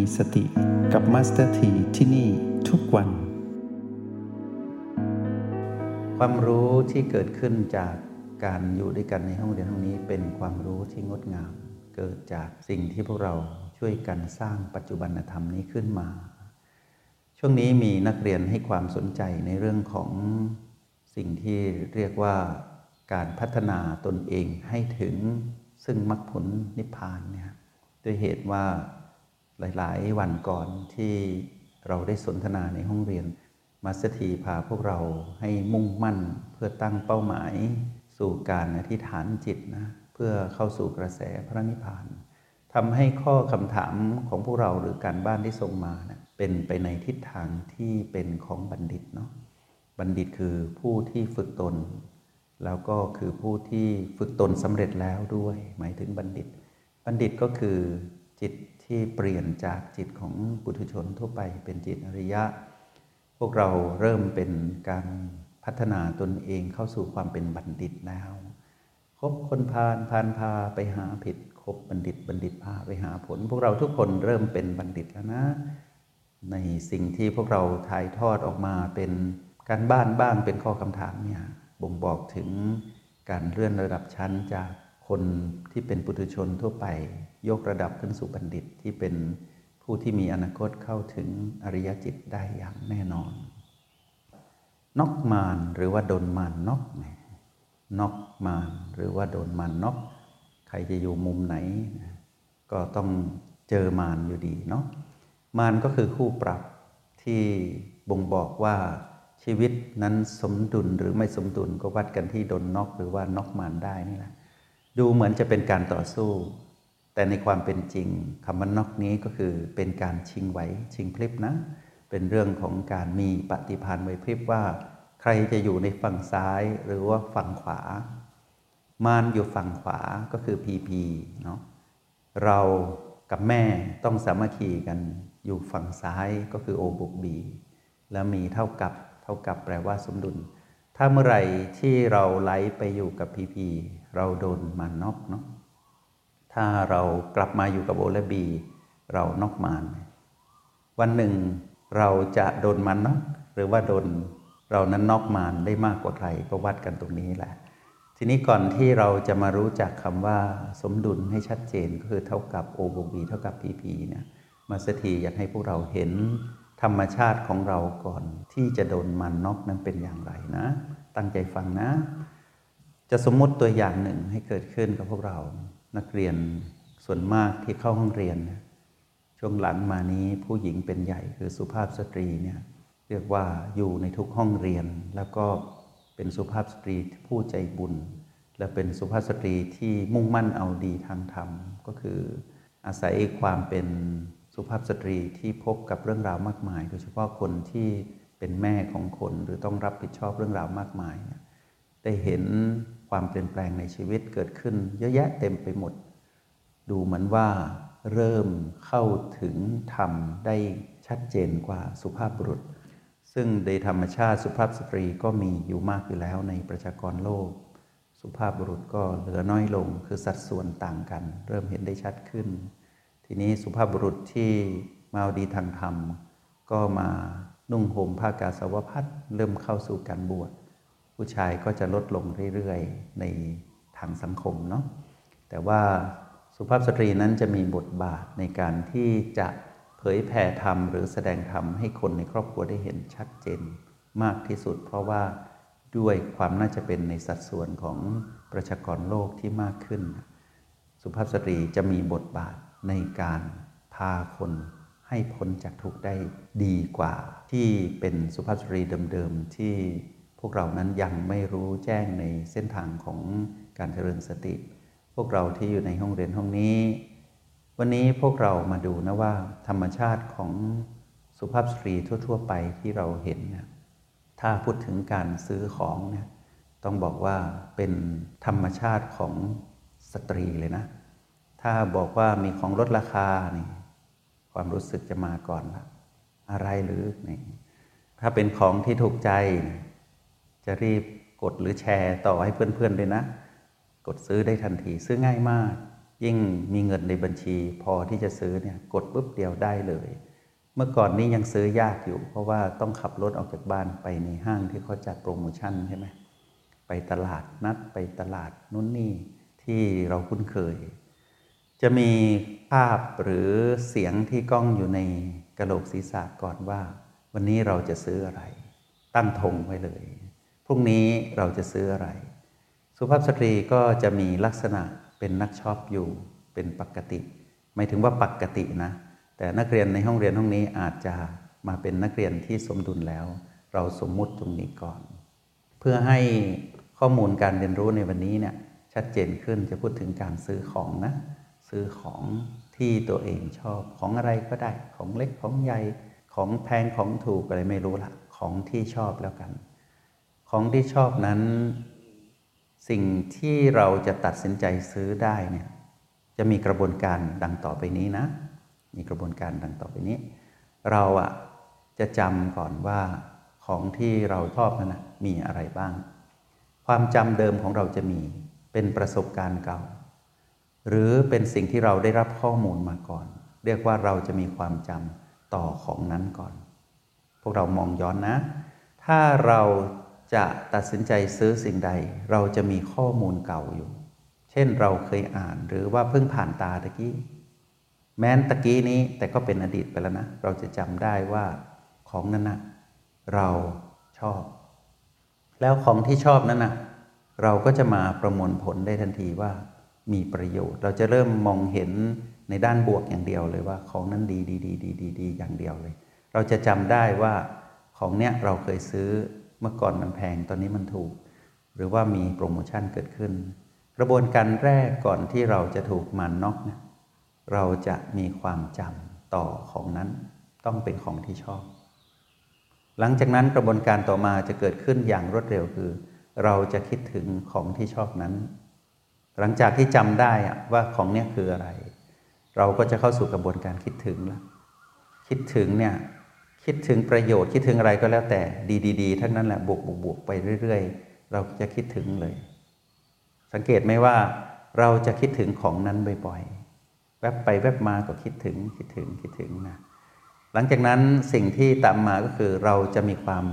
มีสติกับมาสเตอร์ทีที่นี่ทุกวัน ความรู้ที่เกิดขึ้นจากการอยู่ด้วยกันในห้องเรียนห้องนี้เป็นความรู้ที่งดงาม เกิดจากสิ่งที่พวกเราช่วยกันสร้างปัจจุบันธรรมนี้ขึ้นมา ช่วงนี้มีนักเรียนให้ความสนใจในเรื่องของสิ่งที่เรียกว่าการพัฒนาตนเองให้ถึงซึ่งมรรคผลนิพพานเนี่ยด้วยเหตุว่า หลาย ๆ วันก่อนที่เราได้สนทนาในห้องเรียน มาสถีพาพวกเราให้มุ่งมั่นเพื่อตั้งเป้าหมาย สู่การอธิษฐานจิตนะเพื่อเข้าสู่กระแสพระนิพพานทำให้ข้อคำถามของพวกเราหรือการบ้านที่ส่งมานะเป็นไปในทิศทางที่เป็นของบัณฑิตเนาะบัณฑิตคือผู้ที่ฝึกตน แล้วก็คือผู้ที่ฝึกตนสำเร็จแล้วด้วย หมายถึงบัณฑิต บัณฑิตก็คือจิต ที่เปลี่ยนจากจิตของปุถุชนทั่วไปเป็นจิตอริยะ พวกเราเริ่มเป็นการพัฒนาตนเองเข้าสู่ความเป็นบัณฑิตแล้วคบคนพาลพาลพาไปหาผิดคบบัณฑิตบัณฑิตพาไปหาผล พวกเราทุกคนเริ่มเป็นบัณฑิตแล้วนะ ในสิ่งที่พวกเราถ่ายทอดออกมาเป็นการบ้านบ้างเป็นข้อคำถามเนี่ยบ่งบอกถึงการเลื่อนระดับชั้นจาก คนที่เป็นปุถุชนทั่วไป ยกระดับขึ้นสู่บัณฑิตที่เป็นผู้ที่มีอนาคตเข้าถึงอริยจิตได้อย่างแน่นอน นอกมานหรือว่าโดนมานนอกนอกมานหรือว่าโดนมานนอกใครจะอยู่มุมไหน ก็ต้องเจอมานอยู่ดีเนาะมานก็คือคู่ปรับที่บ่งบอกว่าชีวิตนั้นสมดุลหรือไม่สมดุลก็วัดกันที่โดนนอกหรือว่านอกมานได้นี่แหละ ดูเหมือนจะเป็นการต่อสู้ แต่ในความเป็นจริงคำว่านอกนี้ก็คือเป็นการชิงไหวชิงพลิบนะ เป็นเรื่องของการมีปฏิพันธ์ไว้พริบว่า ใครจะอยู่ในฝั่งซ้ายหรือว่าฝั่งขวา มานอยู่ฝั่งขวาก็คือพีพีเนาะเรากับแม่ต้องสามัคคีกันอยู่ฝั่งซ้ายก็คือโอบุกบี แล้วมีเท่ากับเท่ากับแปลว่าสมดุล ถ้าเมื่อไหร่ที่เราไหลไปอยู่กับพีพีเราโดนมันนอกเนาะถ้าเรากลับมาอยู่กับโอและบี เรานอกมาน วันหนึ่งเราจะโดนมันนอกหรือว่าโดนเรานั้นนอกมานได้มากกว่าใครก็วัดกันตรงนี้แหละ ทีนี้ก่อนที่เราจะมารู้จักคำว่าสมดุลให้ชัดเจนก็คือเท่ากับโอบวกบีเท่ากับพีพีเนี่ยมาสถีอยากให้พวกเราเห็นธรรมชาติของเราก่อนที่จะโดนมันนอกนั้นเป็นอย่างไรนะ ตั้งใจฟังนะ จะสมมติตัวอย่างหนึ่งให้เกิดขึ้นกับพวกเรา นักเรียนส่วนมากที่เข้าห้องเรียน ช่วงหลังมานี้ผู้หญิงเป็นใหญ่คือสุภาพสตรีเนี่ยเรียกว่าอยู่ในทุกห้องเรียน แล้วก็เป็นสุภาพสตรีผู้ใจบุญ และเป็นสุภาพสตรีที่มุ่งมั่นเอาดีทางธรรม ก็คืออาศัยความเป็นสุภาพสตรีที่พบกับเรื่องราวมากมาย โดยเฉพาะคนที่ เป็นแม่ของคนหรือต้องรับผิดชอบเรื่องราวมากมาย ได้เห็นความเปลี่ยนแปลงในชีวิตเกิดขึ้น เยอะแยะเต็มไปหมด ดูเหมือนว่าเริ่มเข้าถึงธรรมได้ชัดเจนกว่าสุภาพบุรุษ ซึ่งโดยธรรมชาติสุภาพสตรีก็มีอยู่มากอยู่แล้วในประชากรโลก สุภาพบุรุษก็เหลือน้อยลง คือสัดส่วนต่างกัน เริ่มเห็นได้ชัดขึ้น ทีนี้สุภาพบุรุษที่มาดีทางธรรม ก็มา นุ่งห่มผ้ากาสาวพัดเริ่มเข้าสู่การบวชผู้ชายก็จะลดลงเรื่อยๆในทางสังคมเนาะแต่ว่าสุภาพสตรีนั้นจะมีบทบาทในการที่จะเผยแผ่ธรรมหรือแสดงธรรมให้คนในครอบครัวได้เห็นชัดเจนมากที่สุด เพราะว่าด้วยความน่าจะเป็นในสัดส่วนของประชากรโลกที่มากขึ้น สุภาพสตรีจะมีบทบาทในการพาคน ให้พ้นจากทุกข์ได้ดีกว่า ที่เป็นสุภาพสตรีเดิมๆที่พวกเรานั้นยังไม่รู้แจ้งในเส้นทางของการเจริญสติ พวกเราที่อยู่ในห้องเรียนห้องนี้ วันนี้พวกเรามาดูนะว่า ธรรมชาติของสุภาพสตรีทั่ว ๆ ไปที่เราเห็นเนี่ยถ้าพูดถึงการซื้อของเนี่ยต้องบอกว่าเป็นธรรมชาติของสตรีเลยนะ ถ้าบอกว่ามีของลดราคานี่ ความรู้สึกจะมาก่อนละอะไรหรือนี่ถ้าเป็นของที่ถูกใจ จะรีบกดหรือแชร์ต่อให้เพื่อนๆเลยนะ กดซื้อได้ทันทีซื้อง่ายมาก ยิ่งมีเงินในบัญชี พอที่จะซื้อเนี่ยกดปุ๊บเดียวได้เลย เมื่อก่อนนี้ยังซื้อยากอยู่ เพราะว่าต้องขับรถออกจากบ้านไปในห้างที่เขาจัดโปรโมชั่นใช่ไหมไปตลาดนัดไปตลาดนู้นนี่ที่เราคุ้นเคย จะมีภาพหรือเสียงที่ก้องอยู่ในกระโหลกศีรษะก่อนว่า วันนี้เราจะซื้ออะไร ตั้งธงไว้เลย พรุ่งนี้เราจะซื้ออะไร สุภาพสตรีก็จะมีลักษณะเป็นนักชอปอยู่เป็นปกติ ไม่ถึงว่าปกตินะ แต่นักเรียนในห้องเรียนห้องนี้อาจจะมาเป็นนักเรียนที่สมดุลแล้ว เราสมมุติตรงนี้ก่อน เพื่อให้ข้อมูลการเรียนรู้ในวันนี้เนี่ยชัดเจนขึ้นจะพูดถึงการซื้อของนะ ซื้อของที่ตัวเองชอบของอะไรก็ได้ ของเล็กของใหญ่ของแพงของถูกอะไรไม่รู้ละของที่ชอบแล้วกัน ของที่ชอบนั้น สิ่งที่เราจะตัดสินใจซื้อได้เนี่ยจะมีกระบวนการดังต่อไปนี้นะ มีกระบวนการดังต่อไปนี้ เราอะจะจำก่อนว่าของที่เราชอบนั้นนะมีอะไรบ้าง ความจำเดิมของเราจะมีเป็นประสบการณ์เก่า หรือเป็นสิ่งที่เราได้รับข้อมูลมาก่อน เรียกว่าเราจะมีความจำต่อของนั้นก่อน พวกเรามองย้อนนะ ถ้าเราจะตัดสินใจซื้อสิ่งใด เราจะมีข้อมูลเก่าอยู่ เช่นเราเคยอ่านหรือว่าเพิ่งผ่านตาตะกี้ แม้นตะกี้นี้แต่ก็เป็นอดีตไปแล้วนะ เราจะจำได้ว่าของนั้นนะเราชอบ แล้วของที่ชอบนั้นนะเราก็จะมาประมวลผลได้ทันทีว่า มีประโยชน์ เราจะเริ่มมองเห็นในด้านบวกอย่างเดียวเลยว่าของนั้นดีดีดีดีดีดีอย่างเดียวเลย เราจะจำได้ว่าของเนี้ยเราเคยซื้อเมื่อก่อนมันแพงตอนนี้มันถูก หรือว่ามีโปรโมชั่นเกิดขึ้น กระบวนการแรกก่อนที่เราจะถูกมันน็อกเนี่ยเราจะมีความจำต่อของนั้น ต้องเป็นของที่ชอบ หลังจากนั้นกระบวนการต่อมาจะเกิดขึ้นอย่างรวดเร็วคือ เราจะคิดถึงของที่ชอบนั้น หลังจากที่จำได้ว่าของเนี้ยคืออะไร เราก็จะเข้าสู่กระบวนการคิดถึงแล้วคิดถึงเนี่ยคิดถึงประโยชน์คิดถึงอะไรก็แล้วแต่ดีๆทั้งนั้นแหละบวกบวกไปเรื่อย ๆ เราจะคิดถึงเลย สังเกตไหมว่าเราจะคิดถึงของนั้นบ่อยๆ แวบไปแวบมาก็คิดถึงคิดถึงคิดถึงนะหลังจากนั้นสิ่งที่ตามมาก็คือเราจะมีความ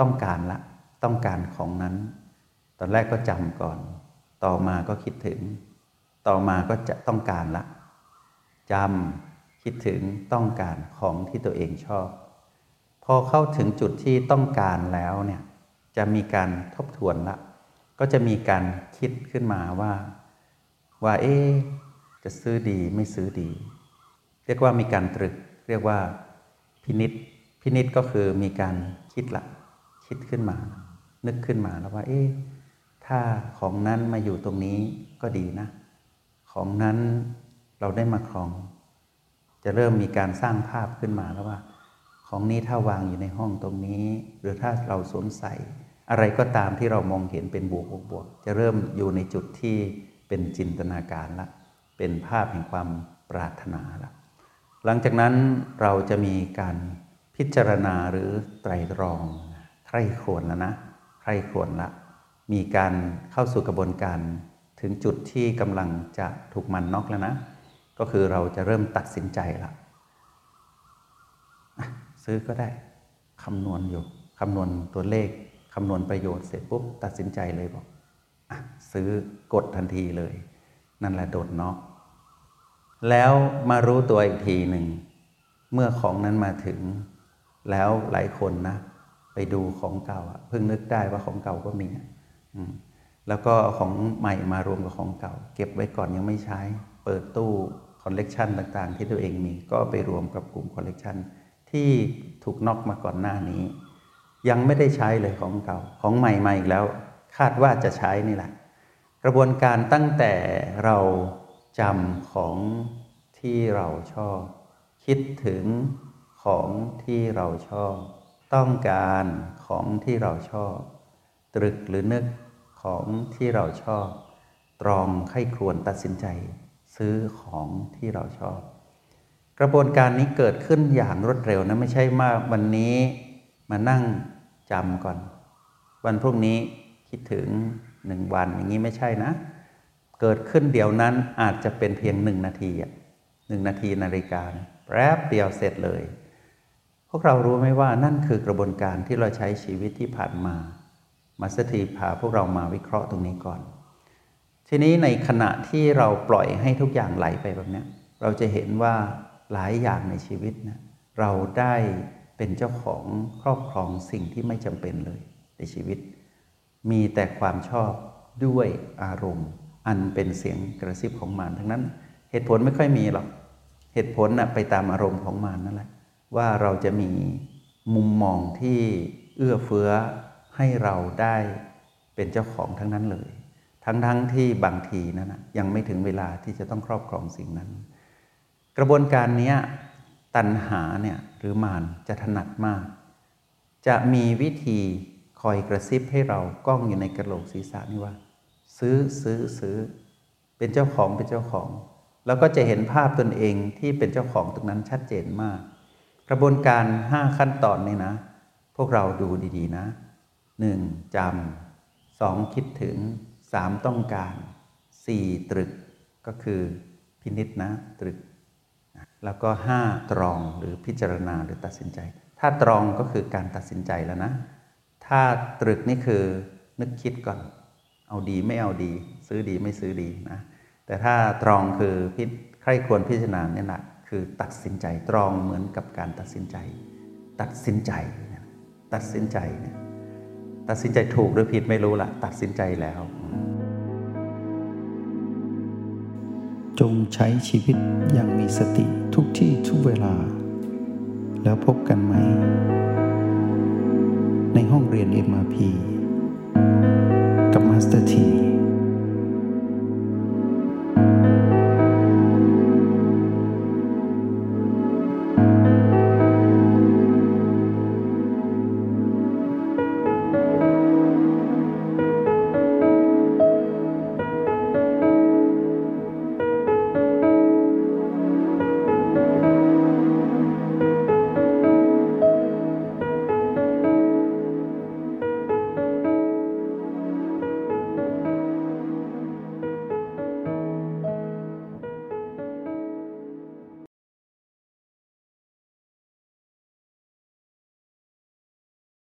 ต้องการละ ต้องการของนั้น ตอนแรกก็จำก่อน ต่อมาก็คิดถึง ต่อมาก็จะต้องการละจำคิดถึงต้องการของที่ตัวเองชอบ พอเข้าถึงจุดที่ต้องการแล้วเนี่ยจะมีการทบทวนละ ก็จะมีการคิดขึ้นมาว่าว่าเอ๊จะซื้อดีไม่ซื้อดี เรียกว่ามีการตรึก เรียกว่าพินิษพินิษก็คือมีการคิดละ คิดขึ้นมา นึกขึ้นมาแล้วว่า เอ๊ ถ้าของนั้นมาอยู่ตรงนี้ก็ดีนะ ของนั้นเราได้มาครอง จะเริ่มมีการสร้างภาพขึ้นมาแล้วว่า ของนี้ถ้าวางอยู่ในห้องตรงนี้ หรือถ้าเราสวมใส่ อะไรก็ตามที่เรามองเห็นเป็นบวกบวกจะเริ่มอยู่ในจุดที่เป็นจินตนาการละ เป็นภาพแห่งความปรารถนาละหลังจากนั้นเราจะมีการพิจารณาหรือไตรตรอง ใคร่ควรแล้วนะ ใคร่ควรละ มีการเข้าสู่กระบวนการถึงจุดที่กำลังจะถูกมันน็อกแล้วนะ ก็คือเราจะเริ่มตัดสินใจละซื้อก็ได้คำนวณอยู่คำนวณตัวเลขคำนวณประโยชน์เสร็จปุ๊บตัดสินใจเลยบอกอซื้อกดทันทีเลย นั่นแหละโดดน็อกแล้วมารู้ตัวอีกทีหนึ่ง เมื่อของนั้นมาถึง แล้วหลายคนนะ ไปดูของเก่าเพิ่งนึกได้ว่าของเก่าก็มี แล้วก็ของใหม่มารวมกับของเก่า เก็บไว้ก่อนยังไม่ใช้ เปิดตู้คอลเลกชันต่างๆ ที่ตัวเองมีก็ไปรวมกับกลุ่มคอลเลกชันที่ถูกนอกมาก่อนหน้านี้ ยังไม่ได้ใช้เลยของเก่า ของใหม่มาอีกแล้ว คาดว่าจะใช้นี่แหละ กระบวนการตั้งแต่เราจำของที่เราชอบ คิดถึงของที่เราชอบ ต้องการของที่เราชอบ ตรึกหรือนึกของที่เราชอบ ตรองไข้ครวนตัดสินใจ ซื้อของที่เราชอบ กระบวนการนี้เกิดขึ้นอย่างรวดเร็วนะไม่ใช่มาวันนี้มานั่งจำก่อน วันพรุ่งนี้คิดถึงหนึ่งวันอย่างนี้ไม่ใช่นะ เกิดขึ้นเดี๋ยวนั้นอาจจะเป็นเพียงหนึ่งนาทีหนึ่งนาทีนาฬิกาแป๊บเดียวเสร็จเลย พวกเรารู้ไหมว่านั่นคือกระบวนการที่เราใช้ชีวิตที่ผ่านมา มาสถีพาพวกเรามาวิเคราะห์ตรงนี้ก่อน ทีนี้ในขณะที่เราปล่อยให้ทุกอย่างไหลไปแบบนี้เราจะเห็นว่าหลายอย่างในชีวิตนะเราได้เป็นเจ้าของครอบครองสิ่งที่ไม่จำเป็นเลยในชีวิต มีแต่ความชอบด้วยอารมณ์ อันเป็นเสียงกระซิบของมารทั้งนั้น เหตุผลไม่ค่อยมีหรอกเหตุผลนะไปตามอารมณ์ของมารนั่นแหละว่าเราจะมีมุมมองที่เอื้อเฟื้อ ให้เราได้เป็นเจ้าของทั้งนั้นเลย ทั้งๆทที่บางทีนั้นยังไม่ถึงเวลาที่จะต้องครอบครองสิ่งนั้น กระบวนการนี้ตัณหาเนี่ยหรือมารจะถนัดมาก จะมีวิธีคอยกระซิบให้เรากล้องอยู่ในกระโหลกศีรษะนี่ว่า ซื้อซื้อซื้อเป็นเจ้าของเป็นเจ้าของ แล้วก็จะเห็นภาพตนเองที่เป็นเจ้าของตรงนั้นชัดเจนมาก กระบวนการ 5 ขั้นตอนนี้นะ พวกเราดูดีๆนะ 1. จำสองคิดถึง 3. ต้องการ 4. ตรึกก็คือพินิษนะตรึก แล้วก็ห้าตรองหรือพิจารณาหรือตัดสินใจ ถ้าตรองก็คือการตัดสินใจแล้วนะ ถ้าตรึกนี่คือนึกคิดก่อน เอาดีไม่เอาดี ซื้อดีไม่ซื้อดีนะแต่ถ้าตรองคือพิใครควรพิจารณาเนี่ยนะคือตัดสินใจตรองเหมือนกับการตัดสินใจ ตัดสินใจตัดสินใจเนี่ย ตัดสินใจถูกหรือผิดไม่รู้ละตัดสินใจแล้ว จงใช้ชีวิตอย่างมีสติทุกที่ทุกเวลา แล้วพบกันใหม่ ในห้องเรียน MRP กับมาสเตอร์ที